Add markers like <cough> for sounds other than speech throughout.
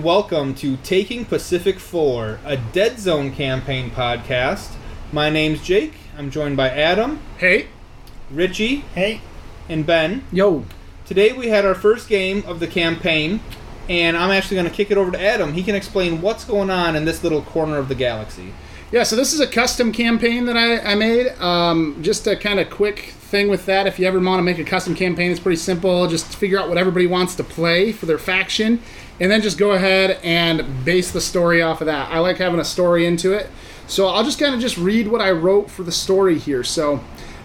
Hello, and welcome to Taking Pacific 4, a Dead Zone campaign podcast. My name's Jake. I'm joined by Adam, Hey. Richie, Hey, and Ben. Yo. Today we had our first game of the campaign, and I'm actually going to kick it over to Adam. He can explain what's going on in this little corner of the galaxy. Yeah, so this is a custom campaign that I, I made. Um, just a kind of quick thing with that. If you ever want to make a custom campaign, it's pretty simple. Just figure out what everybody wants to play for their faction, and then just go ahead and base the story off of that. I like having a story into it. So I'll just kind of just read what I wrote for the story here. So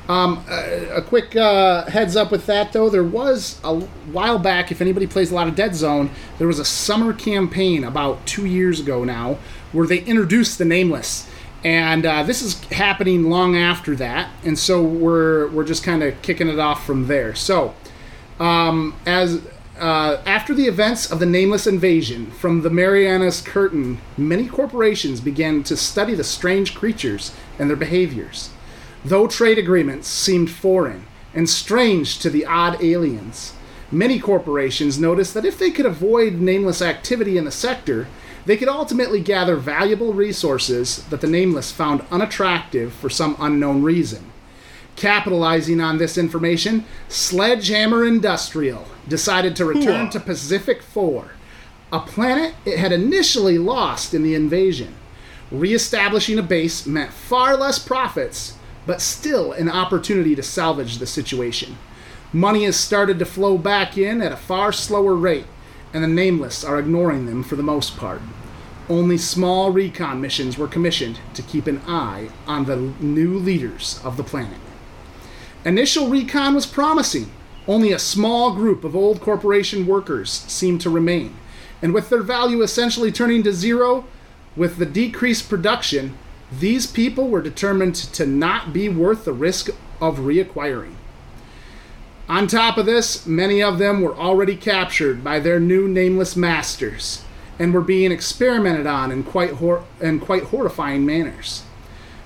um, a, a quick uh, heads up with that though, there was a while back. If anybody plays a lot of Dead Zone, there was a summer campaign about two years ago now where they introduced the Nameless, and uh, this is happening long after that, and so we're we're just kind of kicking it off from there. So um, as uh, after the events of the Nameless invasion from the Marianas Curtain, many corporations began to study the strange creatures and their behaviors. Though trade agreements seemed foreign and strange to the odd aliens, many corporations noticed that if they could avoid nameless activity in the sector, they could ultimately gather valuable resources that the Nameless found unattractive for some unknown reason. Capitalizing on this information, Sledgehammer Industrial decided to return to Pacific 4, a planet it had initially lost in the invasion. Reestablishing a base meant far less profits, but still an opportunity to salvage the situation. Money has started to flow back in at a far slower rate, and the Nameless are ignoring them for the most part. Only small recon missions were commissioned to keep an eye on the new leaders of the planet. Initial recon was promising. Only a small group of old corporation workers seemed to remain, and with their value essentially turning to zero, with the decreased production, these people were determined to not be worth the risk of reacquiring. On top of this, many of them were already captured by their new nameless masters and were being experimented on in quite, hor- in quite horrifying manners.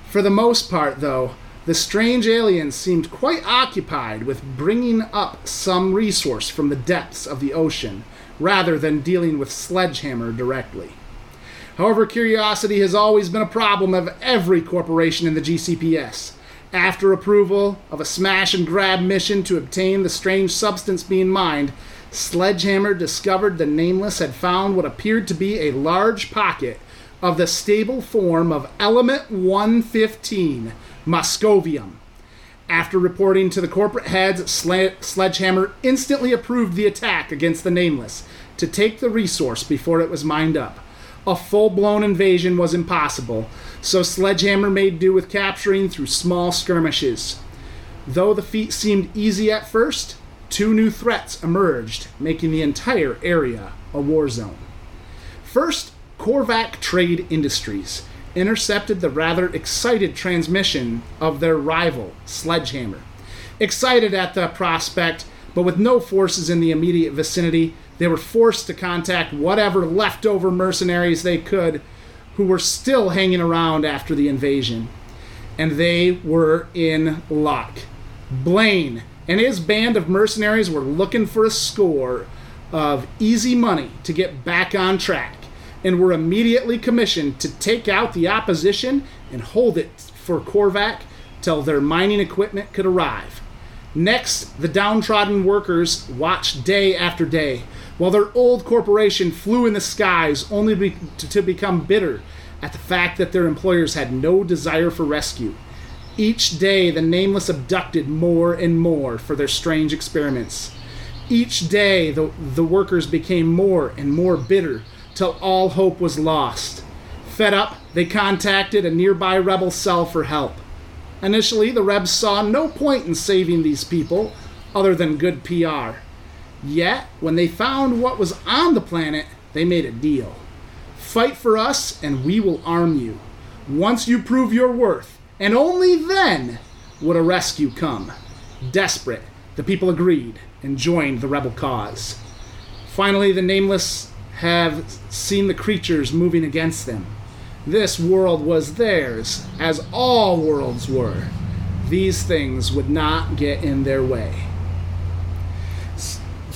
For the most part, though, the strange aliens seemed quite occupied with bringing up some resource from the depths of the ocean rather than dealing with Sledgehammer directly. However, curiosity has always been a problem of every corporation in the GCPS. After approval of a smash and grab mission to obtain the strange substance being mined, Sledgehammer discovered the Nameless had found what appeared to be a large pocket of the stable form of Element 115, Moscovium. After reporting to the corporate heads, Sledgehammer instantly approved the attack against the Nameless to take the resource before it was mined up. A full blown invasion was impossible, so Sledgehammer made do with capturing through small skirmishes. Though the feat seemed easy at first, two new threats emerged, making the entire area a war zone. First, Korvac Trade Industries intercepted the rather excited transmission of their rival, Sledgehammer. Excited at the prospect, but with no forces in the immediate vicinity, they were forced to contact whatever leftover mercenaries they could who were still hanging around after the invasion. And they were in luck. Blaine and his band of mercenaries were looking for a score of easy money to get back on track and were immediately commissioned to take out the opposition and hold it for Korvac till their mining equipment could arrive. Next, the downtrodden workers watched day after day while their old corporation flew in the skies only be- to, become bitter at the fact that their employers had no desire for rescue. Each day, the Nameless abducted more and more for their strange experiments. Each day, the, the workers became more and more bitter till all hope was lost. Fed up, they contacted a nearby rebel cell for help. Initially, the Rebs saw no point in saving these people other than good PR. Yet, when they found what was on the planet, they made a deal. Fight for us, and we will arm you. Once you prove your worth, and only then would a rescue come. Desperate, the people agreed and joined the rebel cause. Finally, the Nameless have seen the creatures moving against them. This world was theirs, as all worlds were. These things would not get in their way.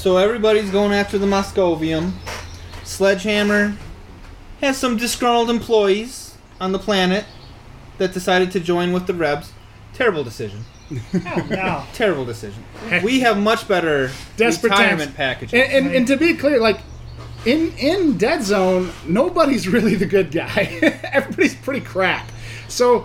So everybody's going after the Moscovium, Sledgehammer has some disgruntled employees on the planet that decided to join with the Rebs. Terrible decision. Oh, no. Terrible decision. We have much better Desperate retirement times. packages. And, and, and to be clear, like in in Dead Zone, nobody's <laughs> really the good guy. <laughs> Everybody's pretty crap. So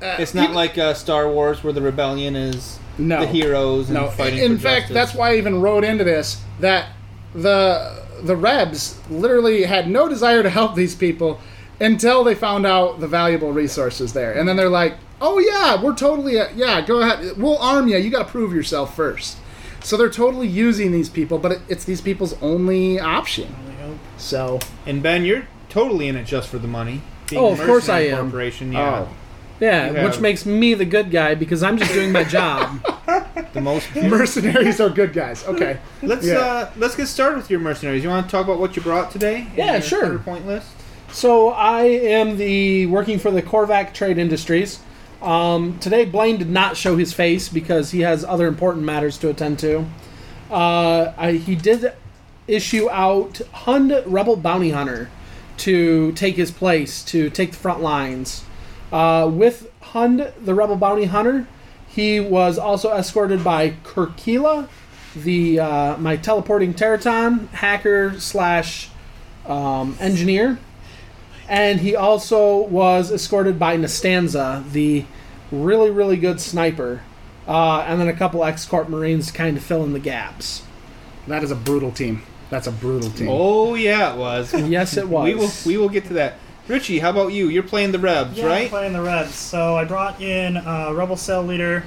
uh, it's not even- like uh, Star Wars where the rebellion is No. the heroes and no. fighting. In for fact, justice. that's why I even wrote into this that the the Rebs literally had no desire to help these people until they found out the valuable resources there, and then they're like, "Oh yeah, we're totally uh, yeah, go ahead, we'll arm you. You got to prove yourself first. So they're totally using these people, but it, it's these people's only option. So And Ben, you're totally in it just for the money. Being Oh, of course I am. Corporation, yeah. Oh. Yeah, You which have- makes me the good guy because I'm just doing my job. <laughs> The most. <laughs> mercenaries are good guys. Okay. Let's Yeah. uh, let's get started with your mercenaries. You want to talk about what you brought today? in Yeah, your sure. 100 Point list. So I am the working for the Korvac Trade Industries. Um, today Blaine did not show his face because he has other important matters to attend to. Uh, I, he did issue out Hund Rebel Bounty Hunter to take his place, to take the front lines. Uh, with Hund, the Rebel Bounty Hunter, he was also escorted by Kirkila, the uh, my teleporting Teraton hacker slash um, engineer, and he also was escorted by Nastanza, the really really good sniper, uh, and then a couple ex-corp marines to kind of fill in the gaps. That is a brutal team. That's a brutal team. Oh yeah, it was. Yes, it was. we will we will get to that. Richie, how about you? You're playing the Rebs, Yeah, I'm right? playing the Rebs. So I brought in uh, Rebel Cell Leader,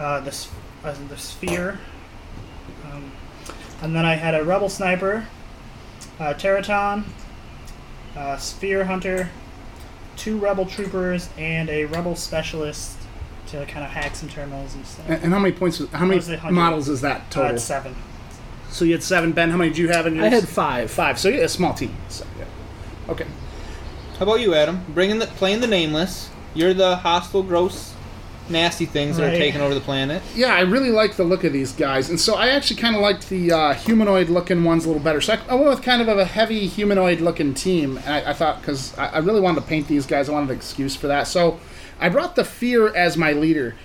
uh, the, uh, the Sphere, um, and then I had a Rebel Sniper, uh, Teraton, uh, Spear Hunter, two Rebel Troopers, and a Rebel Specialist to kind of hack some terminals and stuff. And, and how many points? How many models is that Uh, total? it's seven. so you had seven. Ben, how many did you have in yours? I had five. five. So yeah, a small team. So, yeah. Okay. How about you, Adam? Bringing the playing the nameless. You're the hostile, gross, nasty things that are Right. taking over the planet. Yeah, I really like the look of these guys, and so I actually kind of liked the uh, humanoid-looking ones a little better. So I, I went with kind of a heavy humanoid-looking team, and I, I thought because I, I really wanted to paint these guys, I wanted an excuse for that. So I brought the Fear as my leader.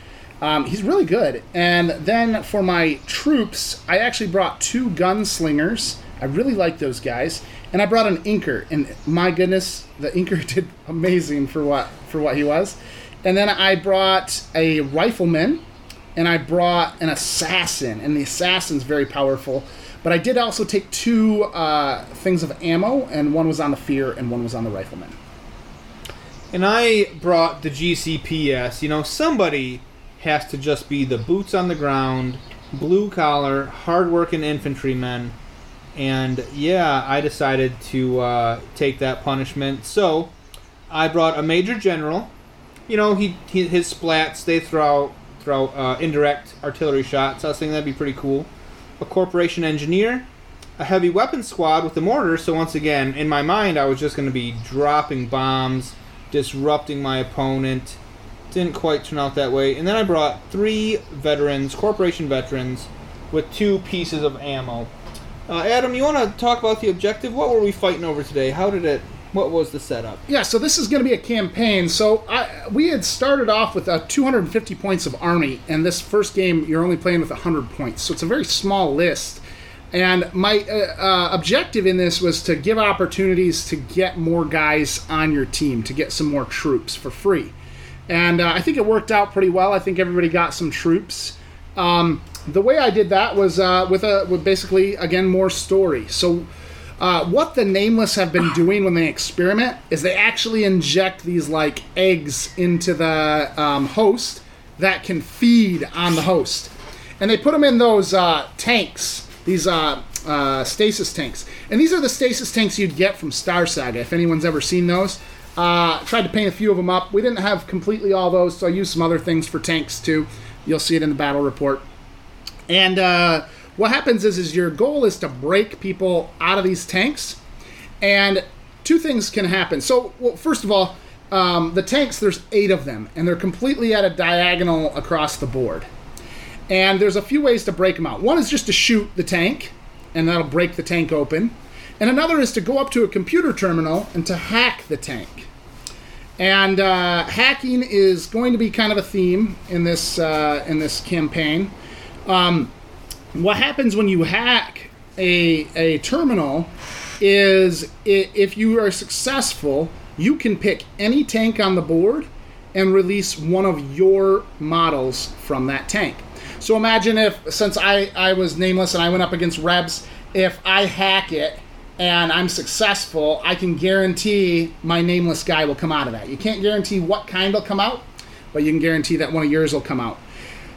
Um, he's really good. And then for my troops, I actually brought two gunslingers. I really like those guys, and I brought an inker. And my goodness, the inker <laughs> did amazing for what for what he was. And then I brought a rifleman, and I brought an assassin, and the assassin's very powerful. But I did also take two uh, things of ammo, and one was on the fear, and one was on the rifleman. And I brought the GCPS. You know, somebody has to just be the boots on the ground, blue collar, hardworking infantrymen. And yeah, I decided to uh, take that punishment. So I brought a major general. You know, he, he his splats they throw throw uh, indirect artillery shots. I was thinking that'd be pretty cool. A corporation engineer, a heavy weapons squad with the mortar. So once again, in my mind, I was just going to be dropping bombs, disrupting my opponent. Didn't quite turn out that way. And then I brought three veterans, corporation veterans, with two pieces of ammo. Uh, Adam, you want to talk about the objective? What were we fighting over today? How did it? What was the setup? Yeah, so this is going to be a campaign. So I, we had started off with uh, 250 points of army, and this first game you're only playing with 100 points. So it's a very small list. And my uh, uh, objective in this was to give opportunities to get more guys on your team, to get some more troops for free. And uh, I think it worked out pretty well. I think everybody got some troops. Um, the way I did that was uh, with a with basically again more story. So uh, what the nameless have been doing when they experiment is they actually inject these like eggs into the um, host that can feed on the host, and they put them in those uh, tanks, these uh, uh, stasis tanks, and these are the stasis tanks you'd get from Star Saga. If anyone's ever seen those, uh, tried to paint a few of them up. We didn't have completely all those, so I used some other things for tanks too. You'll see it in the battle report. And uh, what happens is, is your goal is to break people out of these tanks, and two things can happen. So, well, first of all, um, the tanks there's eight of them, and they're completely at a diagonal across the board. And there's a few ways to break them out. One is just to shoot the tank, and that'll break the tank open. and another is to go up to a computer terminal and to hack the tank. And uh, hacking is going to be kind of a theme in this uh, in this campaign. Um, what happens when you hack a, a terminal is i- if you are successful, you can pick any tank on the board and release one of your models from that tank. So imagine if, since I, I was nameless and I went up against Rebs, if I hack it and I'm successful, I can guarantee my nameless guy will come out of that. You can't guarantee what kind will come out, but you can guarantee that one of yours will come out.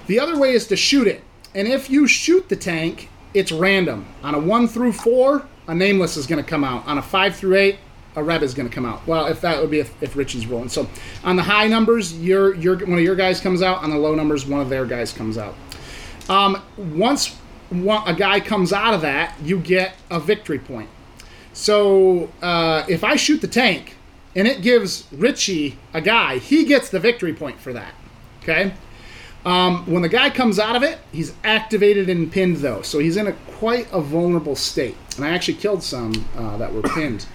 The other way is to shoot it. And if you shoot the tank, it's random. On a 1 through 4, a nameless is going to come out. On a 5 through 8, a Reb is going to come out. Well, if that would be if, if Richie's rolling. So on the high numbers, your, your, one of your guys comes out. On the low numbers, one of their guys comes out. Um, once one, a guy comes out of that, you get a victory point. So uh, if I shoot the tank and it gives Richie a guy, he gets the victory point for that. Okay? Um, when the guy comes out of it, he's activated and pinned though, so he's in a quite a vulnerable state. And I actually killed some uh, that were pinned.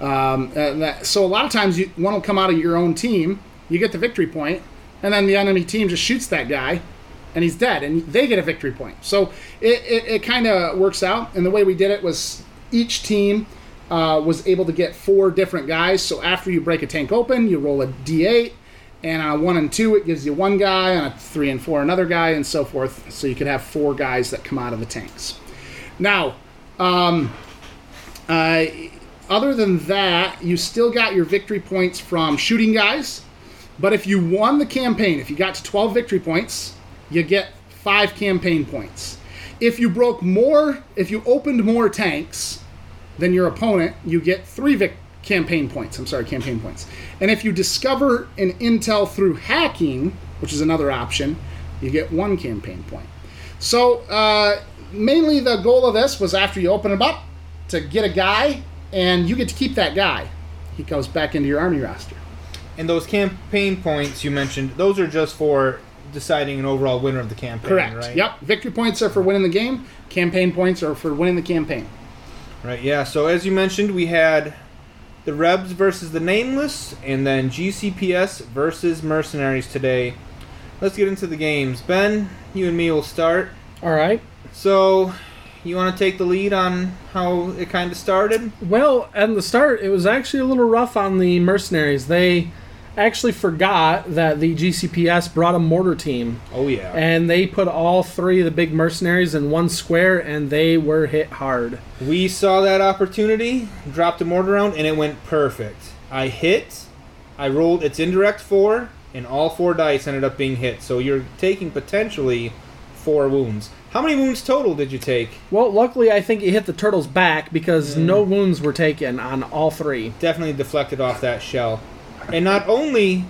Um, and that, so a lot of times, you, one will come out of your own team, you get the victory point, and then the enemy team just shoots that guy, and he's dead, and they get a victory point. So it, it, it kind of works out. And the way we did it was each team uh, was able to get four different guys. So after you break a tank open, you roll a d8, and on a one and two, it gives you one guy. On a three and four, another guy, and so forth. So you could have four guys that come out of the tanks. Now, um, uh, other than that, you still got your victory points from shooting guys. But if you won the campaign, if you got to 12 victory points, you get five campaign points. If you broke more, if you opened more tanks than your opponent, you get three vic- campaign points. I'm sorry, campaign points. And if you discover an intel through hacking, which is another option, you get one campaign point. So uh, mainly the goal of this was after you open them up to get a guy, and you get to keep that guy. He goes back into your army roster. And those campaign points you mentioned, those are just for deciding an overall winner of the campaign, Correct. right? Yep. Victory points are for winning the game. Campaign points are for winning the campaign. Right, yeah. So as you mentioned, we had the Rebs versus the Nameless, and then GCPS versus Mercenaries today. Let's get into the games. Ben, you and me will start. All right. So, you want to take the lead on how it kind of started? Well, at the start, it was actually a little rough on the mercenaries. They actually forgot that the GCPS brought a mortar team, Oh yeah. and they put all three of the big mercenaries in one square, and they were hit hard. We saw that opportunity, dropped a mortar round, and it went perfect. I hit, I rolled its indirect four, and all four dice ended up being hit. So you're taking potentially four wounds. How many wounds total did you take? Well, luckily, I think it hit the turtle's back because mm. no wounds were taken on all three. Definitely deflected off that shell. And not only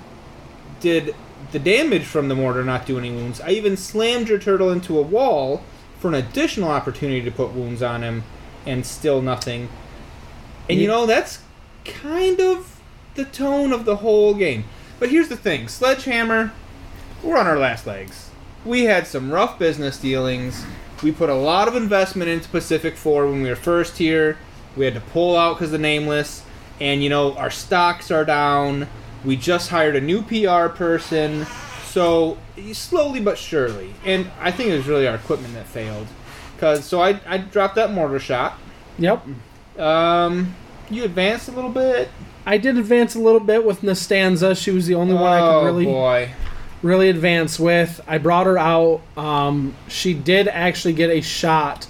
did the damage from the mortar not do any wounds, I even slammed your turtle into a wall for an additional opportunity to put wounds on him, and still nothing. And you know, that's kind of the tone of the whole game. But here's the thing Sledgehammer, we're on our last legs. We had some rough business dealings. We put a lot of investment into Pacific 4 when we were first here. We had to pull out because the nameless. And, you know, our stocks are down. We just hired a new PR person. So, slowly but surely. And I think it was really our equipment that failed. Cause, so I, I dropped that mortar shot. Yep. Um, you advanced a little bit. I did advance a little bit with Nastanza. She was the only one I oh could really boy. really advance with. I brought her out. Um, she did actually get a shot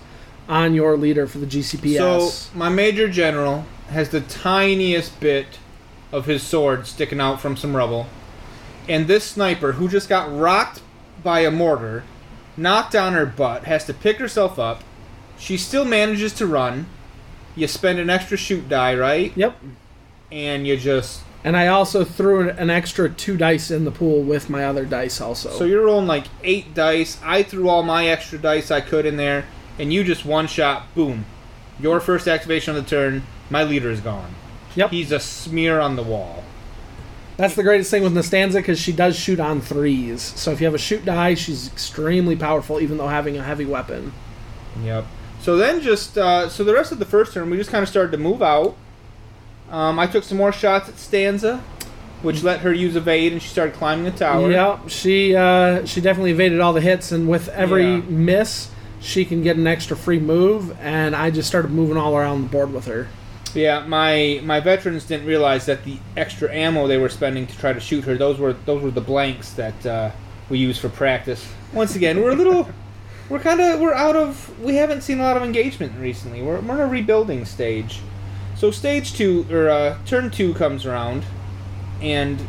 on your leader for the GCPS. So my major general has the tiniest bit of his sword sticking out from some rubble, and this sniper who just got rocked by a mortar, knocked on her butt, has to pick herself up. She still manages to run. You spend an extra shoot die, right? yep. And you just And I also threw an extra two dice in the pool with my other dice also. so you're rolling like eight dice. I threw all my extra dice I could in there, and you just one shot, boom. Your first activation of the turn, my leader is gone. yep. He's a smear on the wall. That's the greatest thing with Nastanza because she does shoot on threes. So if you have a shoot die, she's extremely powerful, even though having a heavy weapon. Yep. So then just uh, so the rest of the first turn we just kind of started to move out. Um, I took some more shots at Stanza, which let her use evade, and she started climbing the tower. Yep, she uh, she definitely evaded all the hits, and with every Yeah. miss, she can get an extra free move. And I just started moving all around the board with her. Yeah, my my veterans didn't realize that the extra ammo they were spending to try to shoot her those were those were the blanks that uh, we use for practice. Once again, we're a little <laughs> we're kind of we're out of we haven't seen a lot of engagement recently. We're we're in a rebuilding stage. So stage two or uh, turn two comes around, and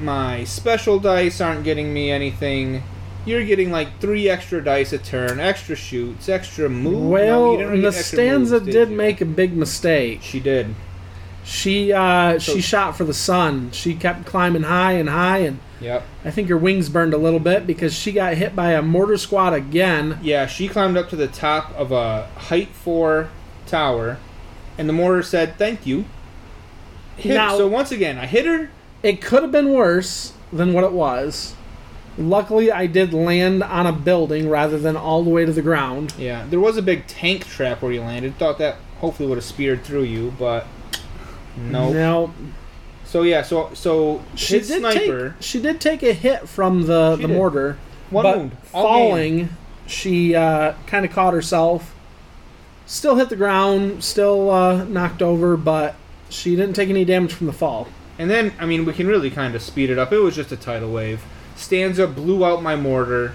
my special dice aren't getting me anything. You're getting like three extra dice a turn, extra shoots, extra moves. No, Well, you didn't really the stanza moves, did you? make a big mistake. She did. She uh, So- she shot for the sun. She kept climbing high and high, and Yep. I think her wings burned a little bit because she got hit by a mortar squad again. Yeah, she climbed up to the top of a height four tower, and the mortar said, "Thank you." Hit, Now- so once again, I hit her. It could have been worse than what it was. Luckily, I did land on a building rather than all the way to the ground. Yeah, there was a big tank trap where you landed. Thought that hopefully would have speared through you, but no. No, So yeah, so so she did sniper. take she did take a hit from the She the did. mortar. One but wound, all falling, she uh, kind of caught herself. Still hit the ground, still uh, knocked over, but she didn't take any damage from the fall. And then, I mean, we can really kind of speed it up. It was just a tidal wave. Stanza blew out my mortar.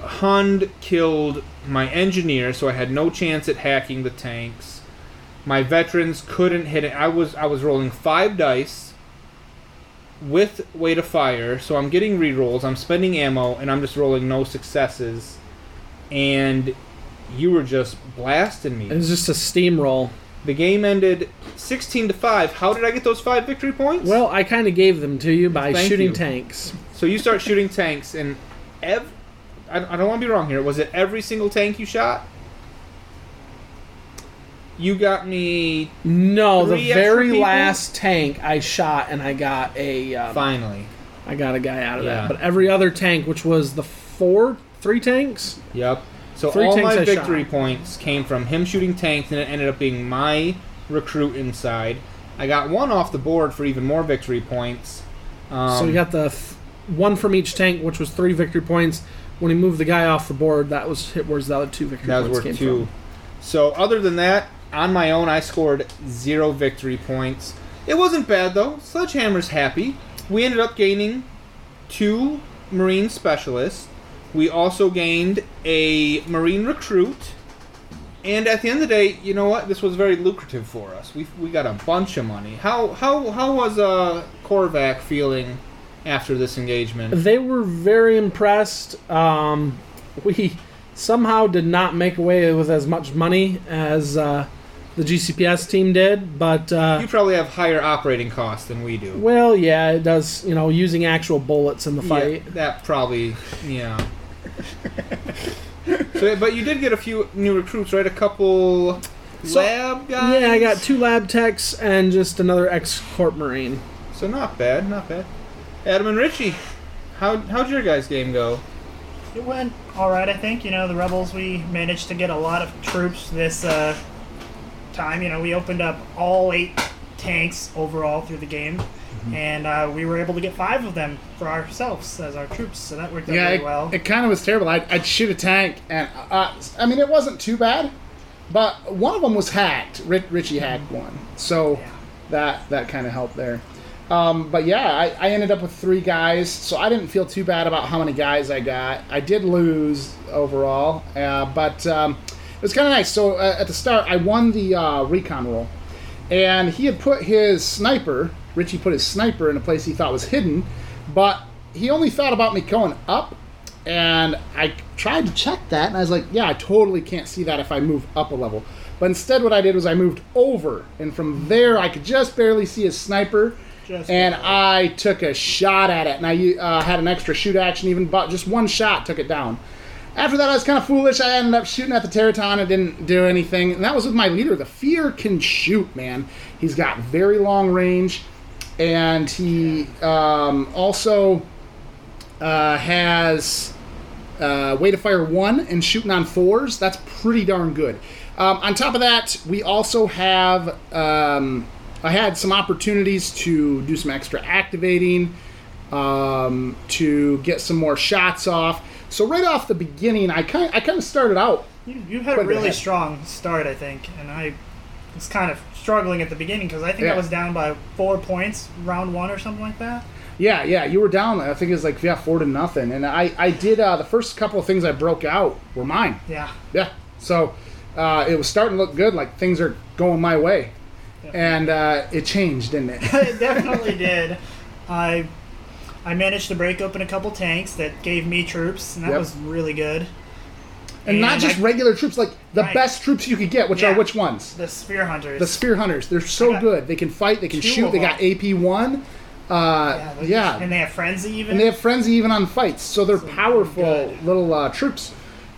Hund killed my engineer, so I had no chance at hacking the tanks. My veterans couldn't hit it. I was I was rolling five dice with weight of fire, so I'm getting rerolls. I'm spending ammo, and I'm just rolling no successes. And you were just blasting me. It was just a steamroll. The game ended 16 to 5. How did I get those 5 victory points? Well, I kind of gave them to you by Thank shooting you. tanks. So you start shooting tanks, and ev- I, I don't want to be wrong here. Was it every single tank you shot? You got me No, the Three extra very people? last tank I shot, and I got a um, finally. I got a guy out of Yeah. that. But every other tank, which was the four, three tanks, Yep. So Three all tanks my I victory shot. points came from him shooting tanks, and it ended up being my recruit inside. I got one off the board for even more victory points. Um, so you got the th- one from each tank, which was three victory points. When he moved the guy off the board, that was hit. Where's the other two victory that was points worth came two. from? So other than that, on my own, I scored zero victory points. It wasn't bad though. Sledgehammer's happy. We ended up gaining two Marine specialists. We also gained a Marine recruit. And at the end of the day, you know what? This was very lucrative for us. We, we got a bunch of money. How how how was uh Korvac feeling after this engagement? They were very impressed. Um, we somehow did not make away with as much money as uh, the GCPS team did, but uh, You probably have higher operating costs than we do. well, yeah, it does. You know, using actual bullets in the Yeah, fight. that probably, yeah. so, but you did get a few new recruits, right? A couple So- lab guys. Yeah, I got two lab techs and just another ex-corp marine. So not bad, not bad. Adam and Richie, how how'd your guys' game go? It went all right, I think. You know, the rebels we managed to get a lot of troops this uh, time. You know, we opened up all eight tanks overall through the game, and uh, we were able to get five of them for ourselves as our troops. So that worked out Yeah, very it, well. it kind of was terrible. I'd, I'd shoot a tank, and uh, I mean, it wasn't too bad, but one of them was hacked. Rich, Richie hacked one, so Yeah. that that kind of helped there. Um, but yeah, I, I ended up with three guys, so I didn't feel too bad about how many guys I got. I did lose overall, uh, but um, it was kind of nice. So uh, at the start, I won the uh, recon roll, and he had put his sniper. Richie put his sniper in a place he thought was hidden, but he only thought about me going up, and I tried to check that, and I was like, yeah, I totally can't see that if I move up a level. But instead, what I did was I moved over, and from there, I could just barely see his sniper. Just and. I took a shot at it, and I uh, had an extra shoot action, even, but just one shot took it down. After that, I was kind of foolish. I ended up shooting at the Teraton and didn't do anything. And that was with my leader. The Fear can shoot, man. He's got very long range, and he um, also uh, has uh, weight of fire one and shooting on fours. That's pretty darn good. Um, on top of that, we also have. Um, I had some opportunities to do some extra activating, um, to get some more shots off. So right off the beginning, I kind I kind of started out. You, you had a Quite a bit really ahead. strong start, I think, and I was kind of struggling at the beginning because I think Yeah. I was down by four points round one or something like that. Yeah, yeah, you were down. I think it was like yeah, four to nothing. And I I did uh, the first couple of things I broke out were mine. Yeah. Yeah. So uh, it was starting to look good, like things are going my way. And uh, it changed, didn't it? <laughs> it <laughs> definitely did. I I managed to break open a couple tanks that gave me troops, and that Yep. was really good. And not just I- regular troops, like the Right. best troops you could get, which are which ones? The spear hunters. The spear hunters. They're so good. They can fight. They can shoot. They got AP one. Uh, yeah, yeah. and they have frenzy even. and they have frenzy even on fights, so they're So powerful good. little uh, troops.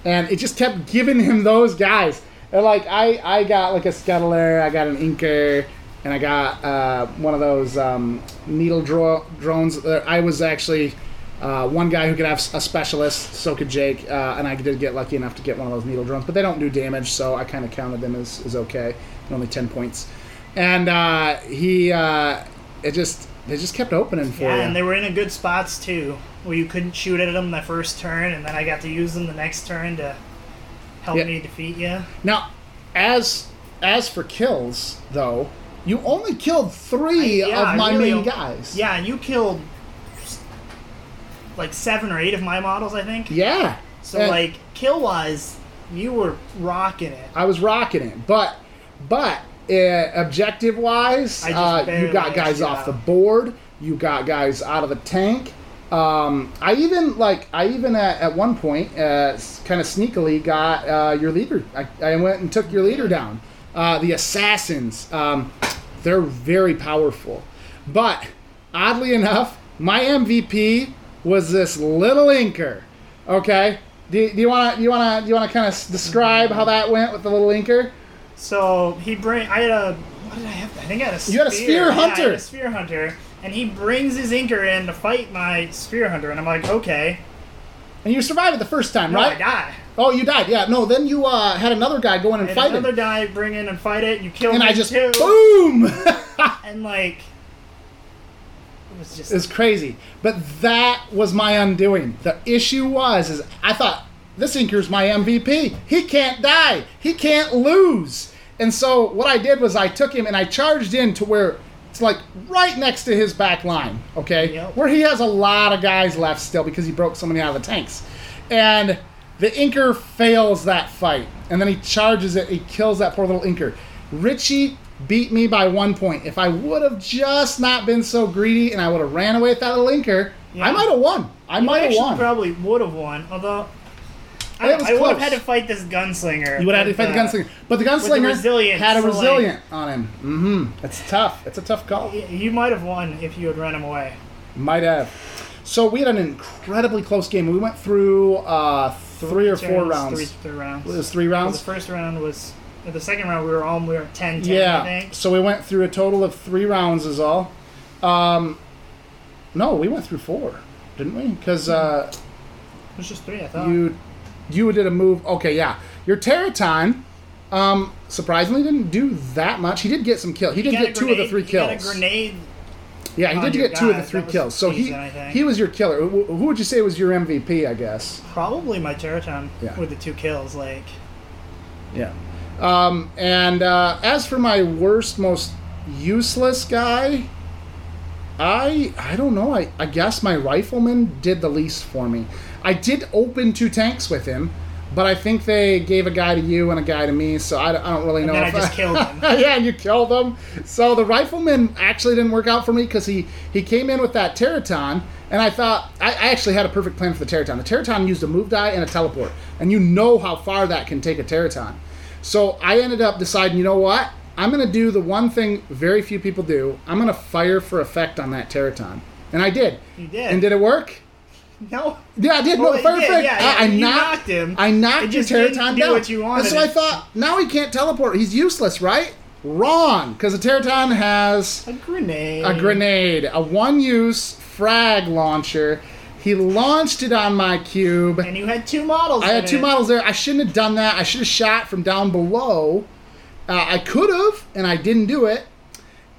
And it just kept giving him those guys. And like I, I got like a scuttler, I got an inker, and I got uh, one of those um, needle dro- drones. Uh, I was actually uh, one guy who could have a specialist, so could Jake, uh, and I did get lucky enough to get one of those needle drones. But they don't do damage, so I kind of counted them as, as okay. Only ten points, and uh, he, uh, it just they just kept opening for yeah, you. and they were in a good spots too, where you couldn't shoot at them the first turn, and then I got to use them the next turn to help Yeah. me defeat you. Now, as as for kills, though, you only killed three I- yeah, of my really main guys. Yeah, and you killed like seven or eight of my models, I think. Yeah. So And like kill wise, you were rocking it. I was rocking it, but but uh, objective wise, uh, you got guys off the board. You got guys out of the tank. Um, I even like I even at, at one point uh, kind of sneakily got uh, your leader. I, I went and took your leader down. Uh, the assassins, um, they're very powerful, but oddly enough, my MVP was this little inker. Okay, do, you want to you want to you want to kind of describe how that went with the little inker? So he bring. I had a. What did I have? I think I had a. Spear. You had a spear hunter. Yeah, I had hunter. a spear hunter, and he brings his inker in to fight my spear hunter, and I'm like, okay, And you survived it the first time, no, right? I die. Oh, you died. Yeah. No. Then you uh, had another guy go in and And fight another him, guy bring in and fight it. You kill and I just too, boom. <laughs> and like, it was just. It's crazy. But that was my undoing. The issue was is I thought this inker's my MVP. He can't die. He can't lose. And so what I did was I took him and I charged in to where it's like right next to his back line, okay? Yep. Where he has a lot of guys left still because he broke so many out of the tanks. And the inker fails that fight. And then he charges it, he kills that poor little inker. Richie beat me by one point. If I would have just not been so greedy and I would have ran away with that little inker, Yeah. I might have won. I might have won. probably would have won, although. I, I would have had to fight this gunslinger. You would have had to fight the uh, gunslinger. But the gunslinger resilience, had a so, like- resilient on him. Mm-hmm. It's tough. It's a tough call. y- You might have won if you had run him away. Might have. So we had an incredibly close game. We went through uh, three or four rounds. Three, three rounds. It was three rounds. The first round was. The second round we were all we were 10 10, I Yeah. think. So we went through a total of three rounds is all. Um, no, we went through four, didn't we? Because uh, It was just three, I thought. you you did a move. Okay, yeah. Your Teraton, um, surprisingly didn't do that much. He did get some kills. He did got get two of the three he kills. a grenade. Yeah, he did get two of the three kills. So he I think. he was your killer. Wh- Who would you say was your MVP? I guess. Probably my Teraton Yeah. with the two kills. Like, Yeah. Um, and uh, as for my worst, most useless guy, I I don't know. I, I guess my rifleman did the least for me. I did open two tanks with him, but I think they gave a guy to you and a guy to me, so I, don't- I don't really and know. then I just killed <laughs> him. yeah, you killed him. So the rifleman actually didn't work out for me because he he came in with that Teraton, and I thought I, I actually had a perfect plan for the Teraton. The Teraton used a move die and a teleport, and you know how far that can take a Teraton. So I ended up deciding, you know what? I'm gonna do the one thing very few people do. I'm gonna fire for effect on that Teraton, and I did. You did. And did it work? No. Yeah, I did. Well, no, fire did, effect. yeah, I, I you knocked, knocked him. I knocked your Teraton do down. what you wanted so I thought, now he can't teleport. He's useless, right? Wrong, because the Teraton has A grenade. a grenade, a one-use frag launcher. He launched it on my cube. And you had two models. There. I had two it. models there. I shouldn't have done that. I should have shot from down below. Uh, I could have, and I didn't do it.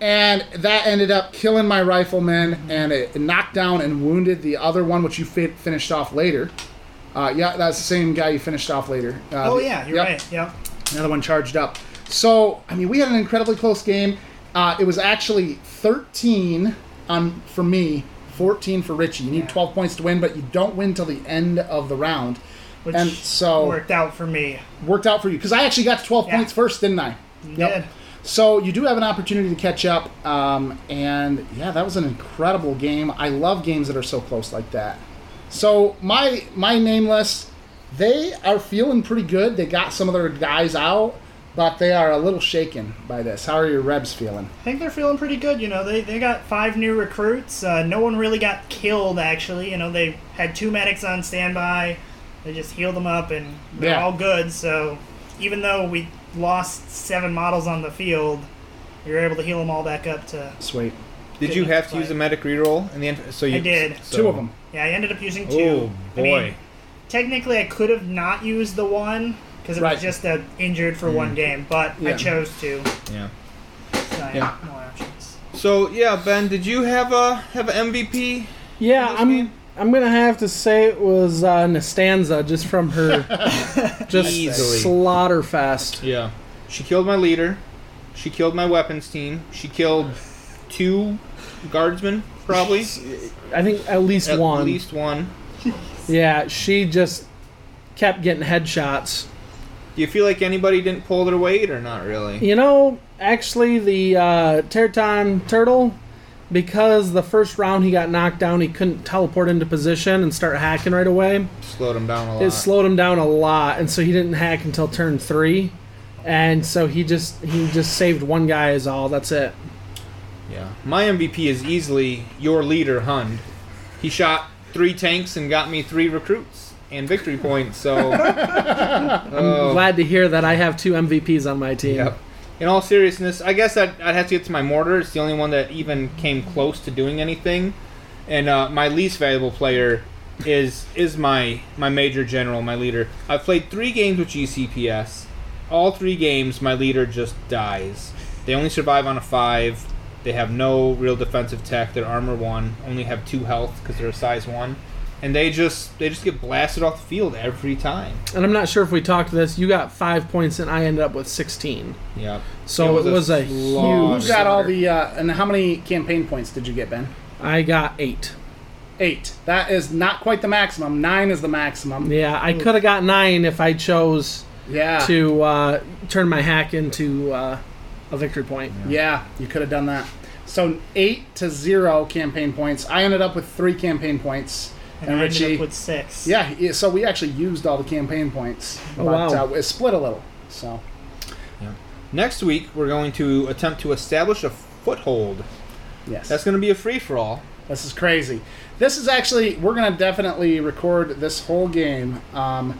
And that ended up killing my rifleman, and it knocked down and wounded the other one, which you fi- finished off later. Uh, yeah, that's the same guy you finished off later. Uh, Oh yeah, you're yep. right. Yep. Another one charged up. So, I mean, we had an incredibly close game. Uh, it was actually 13 on for me, 14 for Richie. You need Yeah. 12 points to win, but you don't win till the end of the round. Which And so- worked out for me. Worked out for you because I actually got to 12 Yeah. points first, didn't I? You Yep. did. So you do have an opportunity to catch up, um, and yeah, that was an incredible game. I love games that are so close like that. So my my nameless, they are feeling pretty good. They got some of their guys out, but they are a little shaken by this. How are your Rebs feeling? I think they're feeling pretty good. You know, they, they got five new recruits. Uh, no one really got killed, actually. You know, they had two medics on standby. They just healed them up, and they're Yeah. all good. So even though we lost seven models on the field, we were able to heal them all back up to. Sweet, Did you have to use a fight. medic reroll in the end? So you I did. so- two of them. Yeah, I ended up using oh, two. Oh I boy. mean, technically, I could have not used the one because it Right. was just a injured for one mm. game, but I chose to. yeah. So I Yeah. have no options. So yeah, Ben, did you have a have an MVP? Yeah, I'm. game? I'm gonna have to say it was uh, Nastanza just from her <laughs> just Easily. slaughter fest. Yeah. She killed my leader. She killed my weapons team. She killed two guardsmen, probably. I think at least At one. At least one. Yeah, she just kept getting headshots. Do you feel like anybody didn't pull their weight or not really? You know, actually, the uh, Teraton Turtle, because the first round he got knocked down, he couldn't teleport into position and start hacking right away. Slowed him down a lot. It slowed him down a lot, and so he didn't hack until turn three. And so he just he just saved one guy is all. That's it. Yeah. My MVP is easily your leader, Hund. He shot three tanks and got me three recruits and victory points. So, <laughs> oh, Glad to hear that I have two MVPs on my team. Yep. In all seriousness, I guess I'd, I'd have to get to my mortar. It's the only one that even came close to doing anything. And uh, my least valuable player is is my my major general, my leader. I've played three games with GCPS. All three games, my leader just dies. They only survive on a five. They have no real defensive tech. They're armor one. Only have two health because they're a size one. And they just they just get blasted off the field every time. And I'm not sure if we talked this. You got five points, and I ended up with 16. Yeah. So it was a, slaughter. huge. Who's got all the uh, and how many campaign points did you get, Ben? I got eight. Eight. That is not quite the maximum. Nine is the maximum. Yeah, I could have got nine if I chose Yeah. to uh, turn my hack into uh, a victory point. Yeah, you could have done that. So eight to zero campaign points. I ended up with three campaign points, And, and, I ended Richie. up with six. yeah, he- so we actually used all the campaign points, Oh, but wow. uh, it split a little. So Next week, we're going to attempt to establish a foothold. yes, That's going to be a free for all. this is crazy. This is actually we're gonna definitely record this whole game. Um,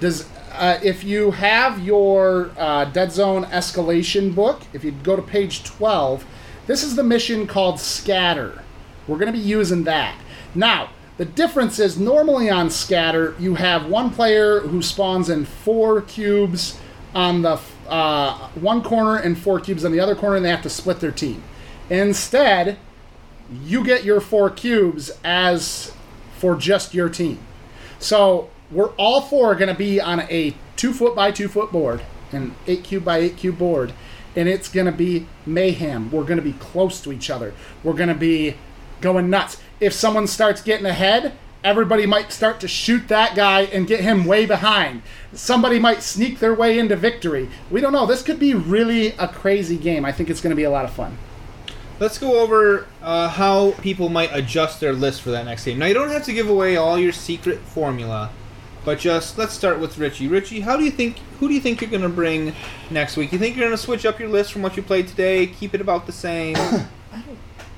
does uh, if you have your uh, Dead Zone escalation book, if you go to page twelve, this is the mission called Scatter. We're gonna be using that now. The difference is normally on Scatter, you have one player who spawns in four cubes on the uh, one corner and four cubes on the other corner, and they have to split their team. Instead, you get your four cubes as for just your team. So we're all four going to be on a two foot by two foot board, an eight cube by eight cube board, and it's going to be mayhem. We're going to be close to each other. We're going to be going nuts. If someone starts getting ahead, everybody might start to shoot that guy and get him way behind. Somebody might sneak their way into victory. We don't know. This could be really a crazy game. I think it's going to be a lot of fun. Let's go over uh, how people might adjust their list for that next game. Now, you don't have to give away all your secret formula, but just let's start with Richie. Richie, how do you think? Who do you think you're going to bring next week? You think you're going to switch up your list from what you played today? Keep it about the same?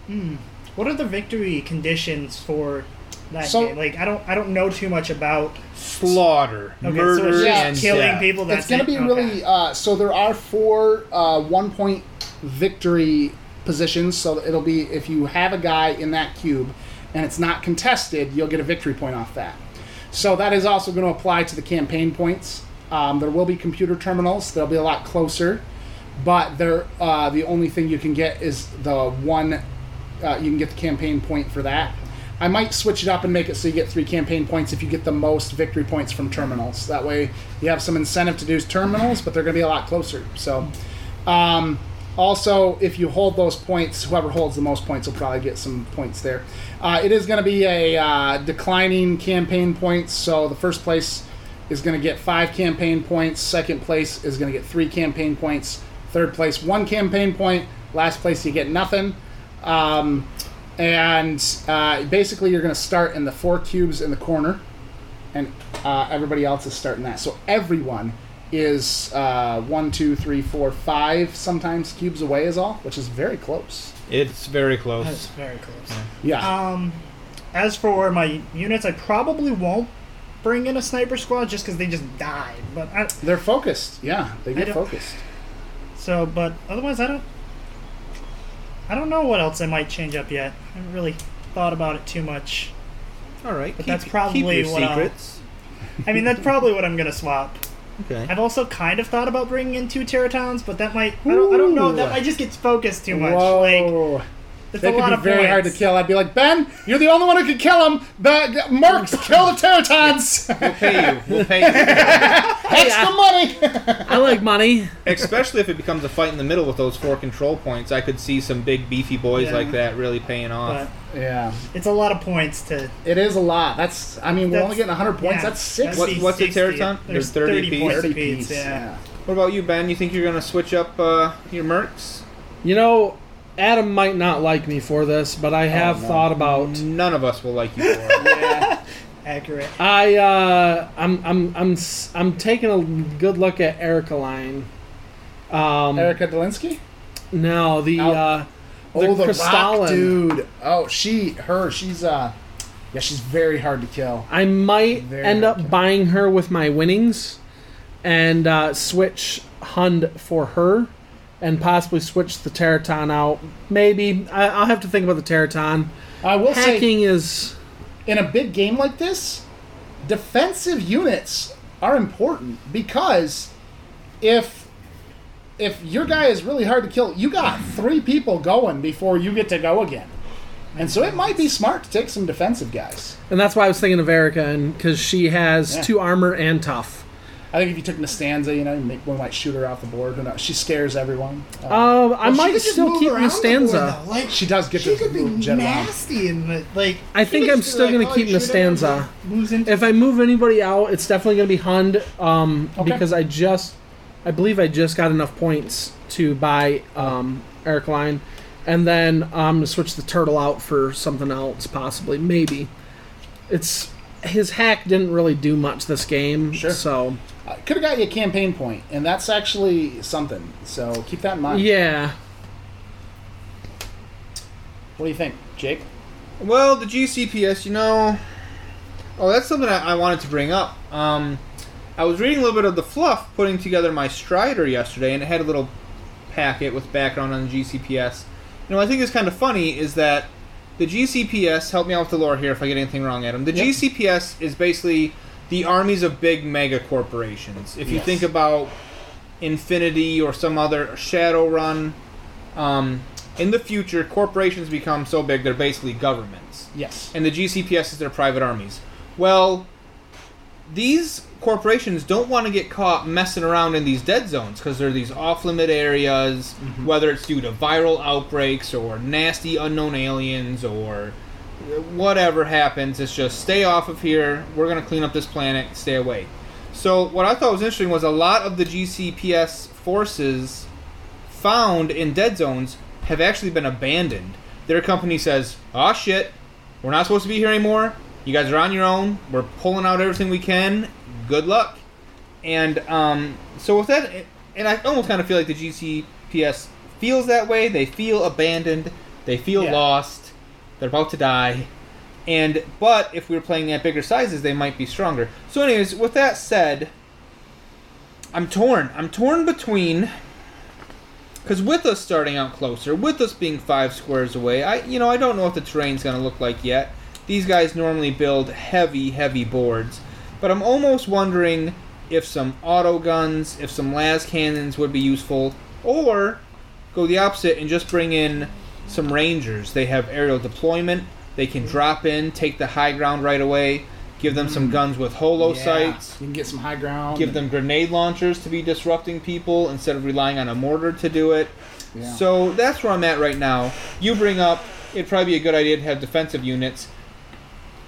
<coughs> What are the victory conditions for that So- game? Like, I don't, I don't know too much about. Slaughter, Okay, murder, so it's just and killing death. people. That's it's going to be Okay. really uh, so there are four uh, one point victory positions so it'll be if you have a guy in that cube and it's not contested, you'll get a victory point off that. So that is also going to apply to the campaign points. Um, there will be computer terminals. They'll be a lot closer, but they're uh, the only thing you can get is the one. Uh, you can get the campaign point for that. I might switch it up and make it so you get three campaign points if you get the most victory points from terminals. That way, you have some incentive to do terminals, but they're going to be a lot closer. So, um, also, if you hold those points, whoever holds the most points will probably get some points there. Uh, it is going to be a uh, declining campaign points. So the first place is going to get five campaign points. Second place is going to get three campaign points. Third place, one campaign point. Last place, you get nothing. Um, and uh, basically, you're going to start in the four cubes in the corner, and uh, everybody else is starting that. So everyone is uh, one, two, three, four, five, sometimes cubes away is all, which is very close. It's very That's close. very close. Yeah. Um, as for my units, I probably won't bring in a sniper squad just because they just died. But I, They're focused. Yeah, they get focused. so, but otherwise, I don't. I don't know what else I might change up yet. I haven't really thought about it too much. All right. But keep, that's probably what I'll- secrets. I mean, that's probably what I'm gonna swap. Okay. I've also kind of thought about bringing in two Teratons, but that might. I don't, I don't know. That might just get focused too much. Whoa. Like, it's they a could lot be of very points. hard to kill. I'd be like, Ben, you're the only one who can kill him. The, the Mercs <laughs> kill the Teratons. We'll pay you. We'll pay you. <laughs> Extra money. <laughs> I like money. Especially if it becomes a fight in the middle with those four control points. I could see some big beefy boys Yeah. like that really paying off. But yeah, it's a lot of points to. it is a lot. That's. I mean, we're only getting 100 points. yeah, That's six. What- be what's a 60. Teraton? There's There's 30 30 points 30 apiece. piece. Yeah. What about you, Ben? You think you're gonna switch up uh, your mercs? You know, Adam might not like me for this, but I have no. thought about. None of us will like you for it. <laughs> Yeah. Accurate. I uh, I'm I'm I'm s- I'm taking a good look at Erica Line. Um, Erica Delinsky. no, the Oh. uh, the oh, the rock dude. Oh, she, her, she's uh, yeah, she's very hard to kill. I might Very end up buying her with my winnings, and uh, switch Hund for her, and possibly switch the Teraton out. Maybe I, I'll have to think about the Teraton. I will say, Hacking is in a big game like this, defensive units are important because if if your guy is really hard to kill, you got three people going before you get to go again. And so it might be smart to take some defensive guys. And that's why I was thinking of Erica, and because she has Yeah. two armor and tough. I think if you took Nastanza, you know, you make, one might shoot her off the board. Who knows? She scares everyone. Uh, Um, I Well, might still keep the Nastanza. board. Like she does get she to could move Jet around. nasty in the like. I think I'm just be still gonna oh, keep you shoot her and Nastanza. it Moves into If I move anybody out, it's definitely going to be Hund, um, Okay. because I just, I believe I just got enough points to buy um, Eric Line, and then I'm gonna switch the turtle out for something else, possibly, maybe. It's his hack didn't really do much this game, Sure. so Uh, Could have got you a campaign point, and that's actually something. So keep that in mind. yeah. What do you think, Jake? Well, the GCPS, you know. Oh, that's something I, I wanted to bring up. Um, I was reading a little bit of the fluff putting together my Strider yesterday, and it had a little packet with background on the GCPS. You know, what I think is kind of funny is that the GCPS, help me out with the lore here if I get anything wrong, Adam. The Yep. GCPS is basically the armies of big mega corporations. If you Yes. think about Infinity or some other Shadowrun, um, in the future, corporations become so big they're basically governments Yes. and the GCPS is their private armies. Well, these corporations don't want to get caught messing around in these dead zones because they're these off-limit areas, whether it's due to viral outbreaks or nasty unknown aliens or whatever happens. It's just stay off of here. We're gonna clean up this planet. Stay away. So what I thought was interesting was a lot of the GCPS forces found in dead zones have actually been abandoned. Their company says, "Ah, shit, we're not supposed to be here anymore. You guys are on your own. We're pulling out everything we can. Good luck." And um, so with that, and I almost kind of feel like the GCPS feels that way. They feel abandoned. They feel Yeah. lost. They're about to die. And but if we were playing at bigger sizes, they might be stronger. So, anyways, with that said, I'm torn. I'm torn between because with us starting out closer, with us being five squares away, I you know I don't know what the terrain's going to look like yet. these guys normally build heavy, heavy boards. But I'm almost wondering if some auto guns, if some las cannons would be useful, or go the opposite and just bring in some rangers. They have aerial deployment. They can drop in, take the high ground right away. Give them some mm. guns with holo Yeah, sights. You can get some high ground. Give them grenade launchers to be disrupting people instead of relying on a mortar to do it. Yeah. So that's where I'm at right now. You bring up it'd probably be a good idea to have defensive units.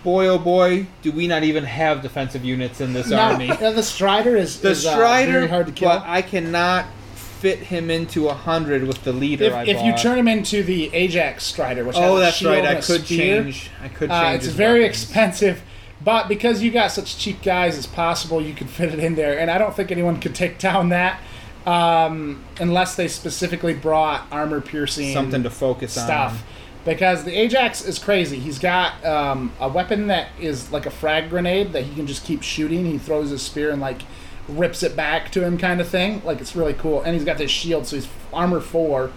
Boy, oh boy, do we not even have defensive units in this No, army. <laughs> uh, the Strider is, The is, uh, Strider, very hard to kill. but I cannot fit him into a hundred with the leader. if, if you turn him into the Ajax Strider, which oh, that's right. I could spear, change. I could Uh, change. it's his very weapons. expensive, but because you got such cheap guys as possible, you can fit it in there. And I don't think anyone could take down that um, unless they specifically brought armor piercing Something to focus stuff. on. Because the Ajax is crazy. He's got um, a weapon that is like a frag grenade that he can just keep shooting. He throws his spear and like rips it back to him, kind of thing. Like it's really cool. And he's got this shield, so he's armor four,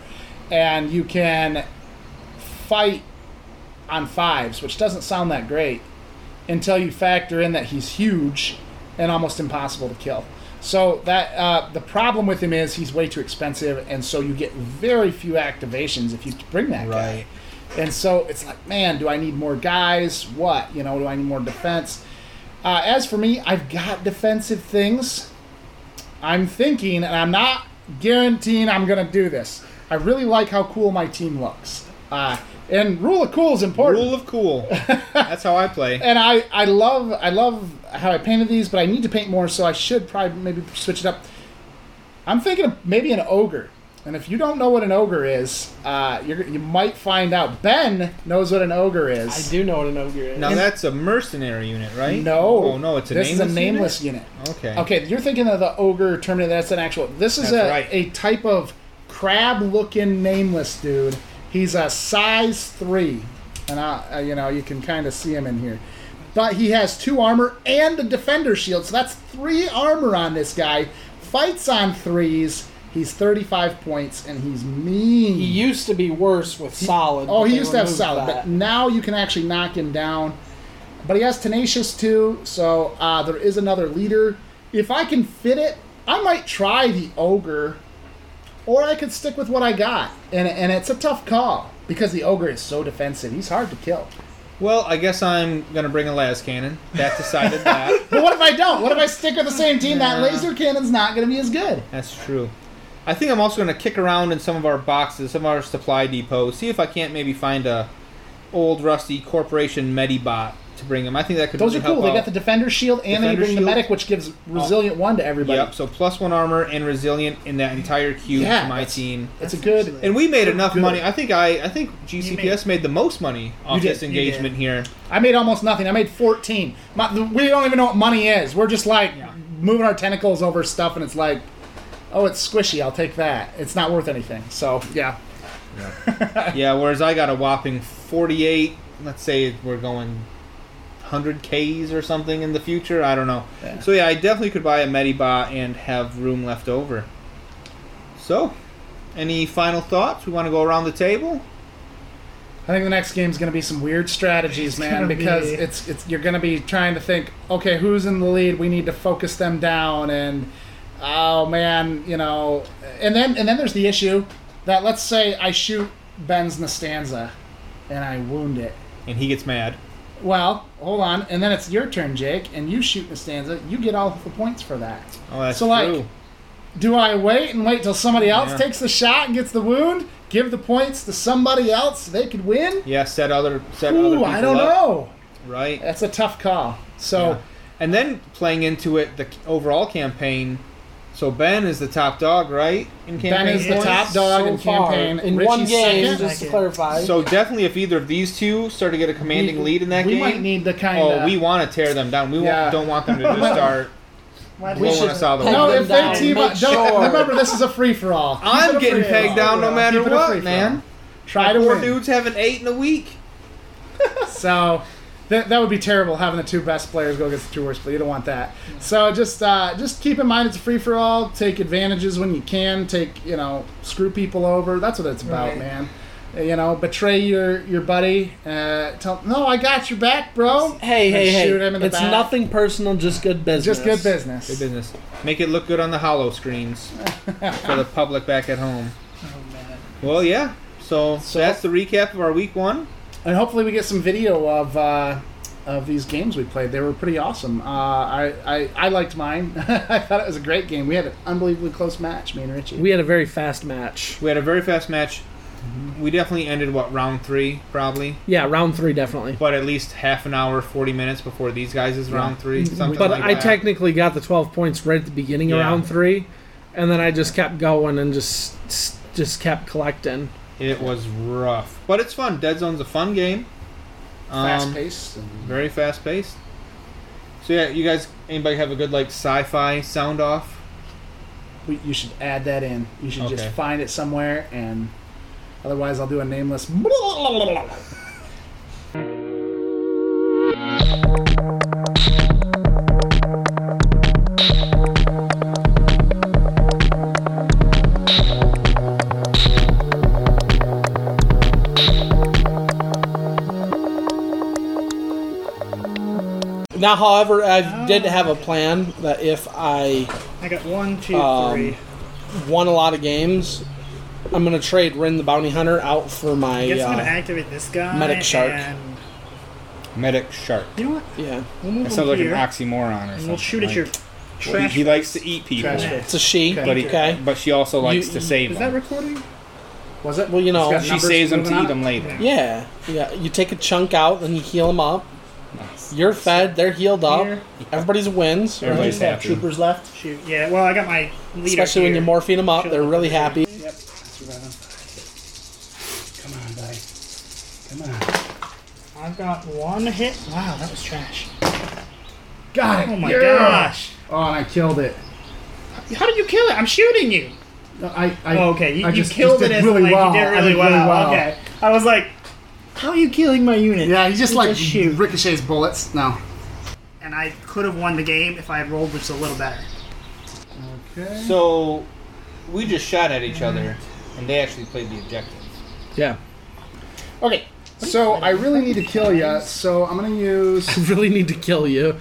and you can fight on fives, which doesn't sound that great until you factor in that he's huge and almost impossible to kill. So that uh, the problem with him is he's way too expensive, and so you get very few activations if you bring that guy. And so it's like, man, do I need more guys? What? You know, do I need more defense? Uh, as for me, I've got defensive things. I'm thinking, and I'm not guaranteeing I'm going to do this. I really like how cool my team looks. Uh, and rule of cool is important. Rule of cool. That's how I play. <laughs> and I, I love I love how I painted these, but I need to paint more, so I should probably maybe switch it up. I'm thinking of maybe an ogre. And if you don't know what an ogre is, uh, you're, you might find out. Ben knows what an ogre is. I do know what an ogre is. Now that's a mercenary unit, right? No. Oh no, it's a this nameless is a nameless unit. unit. Okay. Okay, you're thinking of the ogre Terminator. That's an actual. This is That's a, right. a type of crab-looking nameless dude. He's a size three, and I, uh, you know you can kind of see him in here. But he has two armor and a defender shield, so that's three armor on this guy. Fights on threes. He's 35 points, and he's mean. He used to be worse with solid. Oh, he used to have solid, that. but now you can actually knock him down. But he has tenacious too, so uh, there is another leader. If I can fit it, I might try the ogre, or I could stick with what I got. And and it's a tough call because the ogre is so defensive. He's hard to kill. Well, I guess I'm gonna bring a las cannon. That decided that. <laughs> But what if I don't? What if I stick with the same team? That laser cannon's not going to be as good. That's true. I think I'm also gonna kick around in some of our boxes, some of our supply depots, see if I can't maybe find a old rusty corporation medibot to bring them. I think that could Those really are cool. help They out. got the defender shield, and they Defender bring the medic, which gives oh. resilient one to everybody. Yep. So plus one armor and resilient in that entire cube Yeah, to my that's- team. It's a good. And we made enough Good. money. I think I I think GCPS made, the most money off did, this engagement here. I made almost nothing. I made 14. My, we don't even know what money is. We're just like moving our tentacles over stuff, and it's like, oh, it's squishy. I'll take that. It's not worth anything. So, yeah. yeah, <laughs> whereas I got a whopping 48. Let's say we're going 100 Ks or something in the future. I don't know. Yeah. So yeah, I definitely could buy a Medibot and have room left over. So, any final thoughts? We want to go around the table. I think the next game is going to be some weird strategies, man, because be- it's it's you're going to be trying to think, okay, who's in the lead? We need to focus them down, and oh man, you know, and then and then there's the issue that let's say I shoot Ben's Nastanza, and I wound it. And he gets mad. Well, hold on, and then it's your turn, Jake, and you shoot Nastanza. You get all the points for that. Oh, that's So, like, true. Do I wait and wait till somebody else Yeah. takes the shot and gets the wound? Give the points to somebody else so they could win? yeah, set other set other Ooh, people I don't up, know. Right. That's a tough call. So Yeah. And then playing into it, the overall campaign. So Ben is the top dog, right? In Ben is the points? top dog so in far, campaign. in Richie's one game, second. just to clarify. So definitely, if either of these two start to get a commanding We- lead in that we game, might need to kind oh, we want to tear them down. We Yeah. don't want them to <laughs> just start. Why We do want you- to solve the no, them if they down, team up, make don't sure. remember this is a free for all. I'm getting pegged down no matter what, man. Try to Four win. dudes have an eight in a week. <laughs> So that, that would be terrible having the two best players go against the two worst. But you don't want that. So just uh, just keep in mind it's a free for all. Take advantages when you can. Take you know screw people over. That's what it's about, Right. man. you know, betray your your buddy. Uh, tell no, I got your back, bro. Hey, hey, hey! shoot him in the It's back. nothing personal, just good business. Just good business. Good business. Make it look good on the hollow screens <laughs> for the public back at home. Oh man. Well, yeah. So, So- that's the recap of our week one. And hopefully we get some video of uh, of these games we played. They were pretty awesome. Uh, I, I I liked mine. <laughs> I thought it was a great game. We had an unbelievably close match, me and Richie. We had a very fast match. We had a very fast match. We definitely ended what round three probably, Yeah, round three definitely. but at least half an hour, forty minutes before these guys is round three. Something But like I that. technically got the 12 points right at the beginning of round three, and then I just kept going and just just kept collecting. It was rough, but it's fun. Dead Zone's a fun game. Fast Um, paced. very fast paced. So yeah, you guys, anybody have a good like sci-fi sound off? We, you should add that in. You should just find it somewhere, and otherwise I'll do a nameless. <laughs> <laughs> Now, however, I did have a plan that if I I got one, two, Um, three. won a lot of games, I'm gonna trade Rin the Bounty Hunter out for my I guess I'm gonna uh, activate this guy. Medic Shark. And Medic shark. you know what? yeah. We'll move That him sounds like an here, oxymoron or something. and we'll shoot at like- your Well, trash. he, he likes to eat people, Trash. It's a she. Okay. but he, Okay. but she also likes You- to save Is them. that recording? Was it? Well, you know, It's got she numbers saves them to moving eat on? them later. yeah, yeah. You take a chunk out, then you heal them up. You're fed. They're healed up. Here. Everybody's wins. right? Everybody's Have happy. troopers left. Shoot. Yeah. Well, I got my leader. Especially when here. you morphine them up, Show they're them really what happy. Yep. That's right on. Come on, buddy. Come on. I've got one hit. Wow, that was trash. Got it. Oh my Yeah. gosh. Oh, and I killed it. How did you kill it? I'm shooting you. No, I, I, Oh, okay, you, I you just, killed just it as really like well. you did I really, did well. really well. Okay. I was like, how are you killing my unit? Yeah, he just You like just shoot. ricochets bullets. No. And I could have won the game if I had rolled just a little better. Okay. So we just shot at each other, and they actually played the objective. Yeah. Okay. So I really need to kill you. So I'm gonna use. <laughs> I really need to kill you.